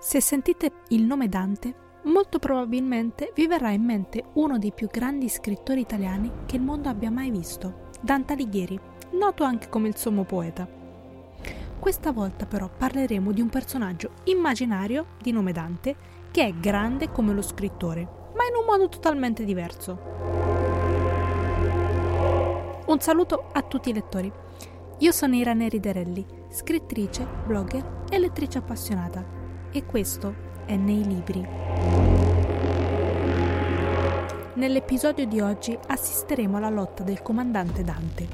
Se sentite il nome Dante, molto probabilmente vi verrà in mente uno dei più grandi scrittori italiani che il mondo abbia mai visto, Dante Alighieri, noto anche come il sommo poeta. Questa volta però parleremo di un personaggio immaginario di nome Dante che è grande come lo scrittore, ma in un modo totalmente diverso. Un saluto a tutti i lettori. Io sono Irene Riderelli, scrittrice, blogger e lettrice appassionata e questo è Nei Libri. Nell'episodio di oggi assisteremo alla lotta del comandante Dante,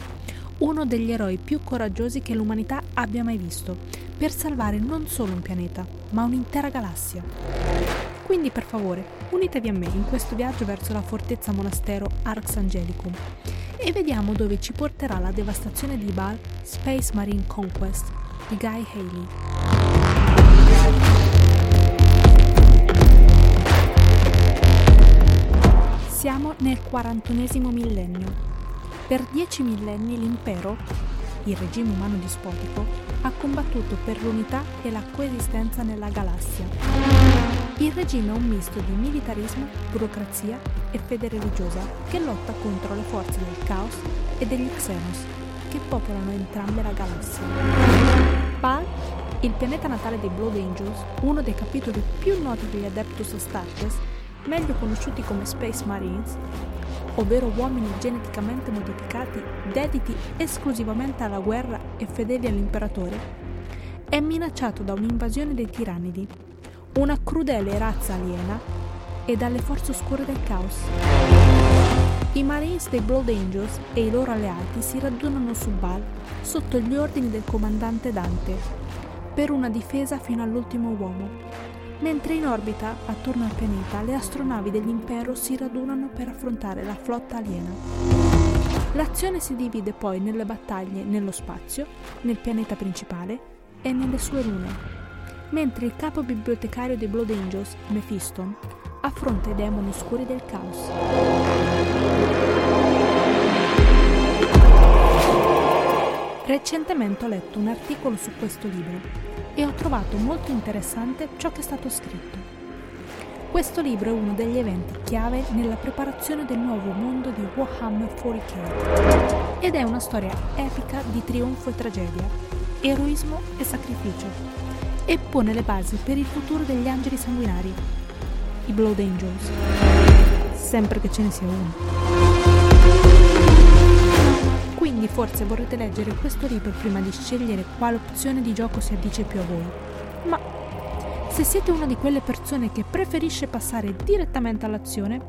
uno degli eroi più coraggiosi che l'umanità abbia mai visto, per salvare non solo un pianeta, ma un'intera galassia. Quindi per favore, unitevi a me in questo viaggio verso la fortezza monastero Arx Angelicum e vediamo dove ci porterà la devastazione di Baal Space Marine Conquest di Guy Haley. Siamo nel 41 millennio. Per dieci millenni l'impero, il regime umano dispotico, ha combattuto per l'unità e la coesistenza nella galassia. Il regime è un misto di militarismo, burocrazia e fede religiosa che lotta contro le forze del caos e degli Xenos che popolano entrambe la galassia. Baal, il pianeta natale dei Blood Angels, uno dei capitoli più noti degli Adeptus Astartes, meglio conosciuti come Space Marines, ovvero uomini geneticamente modificati dediti esclusivamente alla guerra e fedeli all'imperatore, è minacciato da un'invasione dei tirannidi, una crudele razza aliena e dalle forze oscure del caos. I Marines dei Blood Angels e i loro alleati si radunano su Baal sotto gli ordini del comandante Dante per una difesa fino all'ultimo uomo mentre in orbita attorno al pianeta le astronavi dell'impero si radunano per affrontare la flotta aliena. L'azione si divide poi nelle battaglie nello spazio, nel pianeta principale e nelle sue lune, mentre il capo bibliotecario dei Blood Angels, Mephiston, affronta i demoni oscuri del caos. Recentemente ho letto un articolo su questo libro e ho trovato molto interessante ciò che è stato scritto. Questo libro è uno degli eventi chiave nella preparazione del nuovo mondo di Warhammer 40k ed è una storia epica di trionfo e tragedia, eroismo e sacrificio e pone le basi per il futuro degli angeli sanguinari, i Blood Angels, sempre che ce ne sia uno. Forse vorrete leggere questo libro prima di scegliere quale opzione di gioco si addice più a voi. Ma se siete una di quelle persone che preferisce passare direttamente all'azione,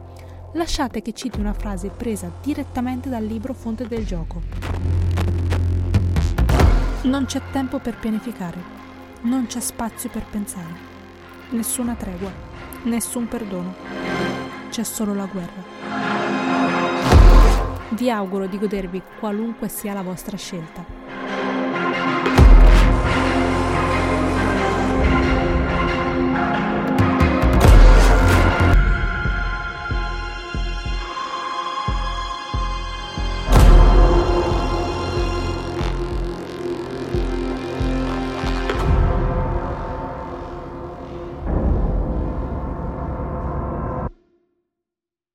lasciate che citi una frase presa direttamente dal libro fonte del gioco. Non c'è tempo per pianificare, non c'è spazio per pensare, nessuna tregua, nessun perdono, c'è solo la guerra. Vi auguro di godervi qualunque sia la vostra scelta.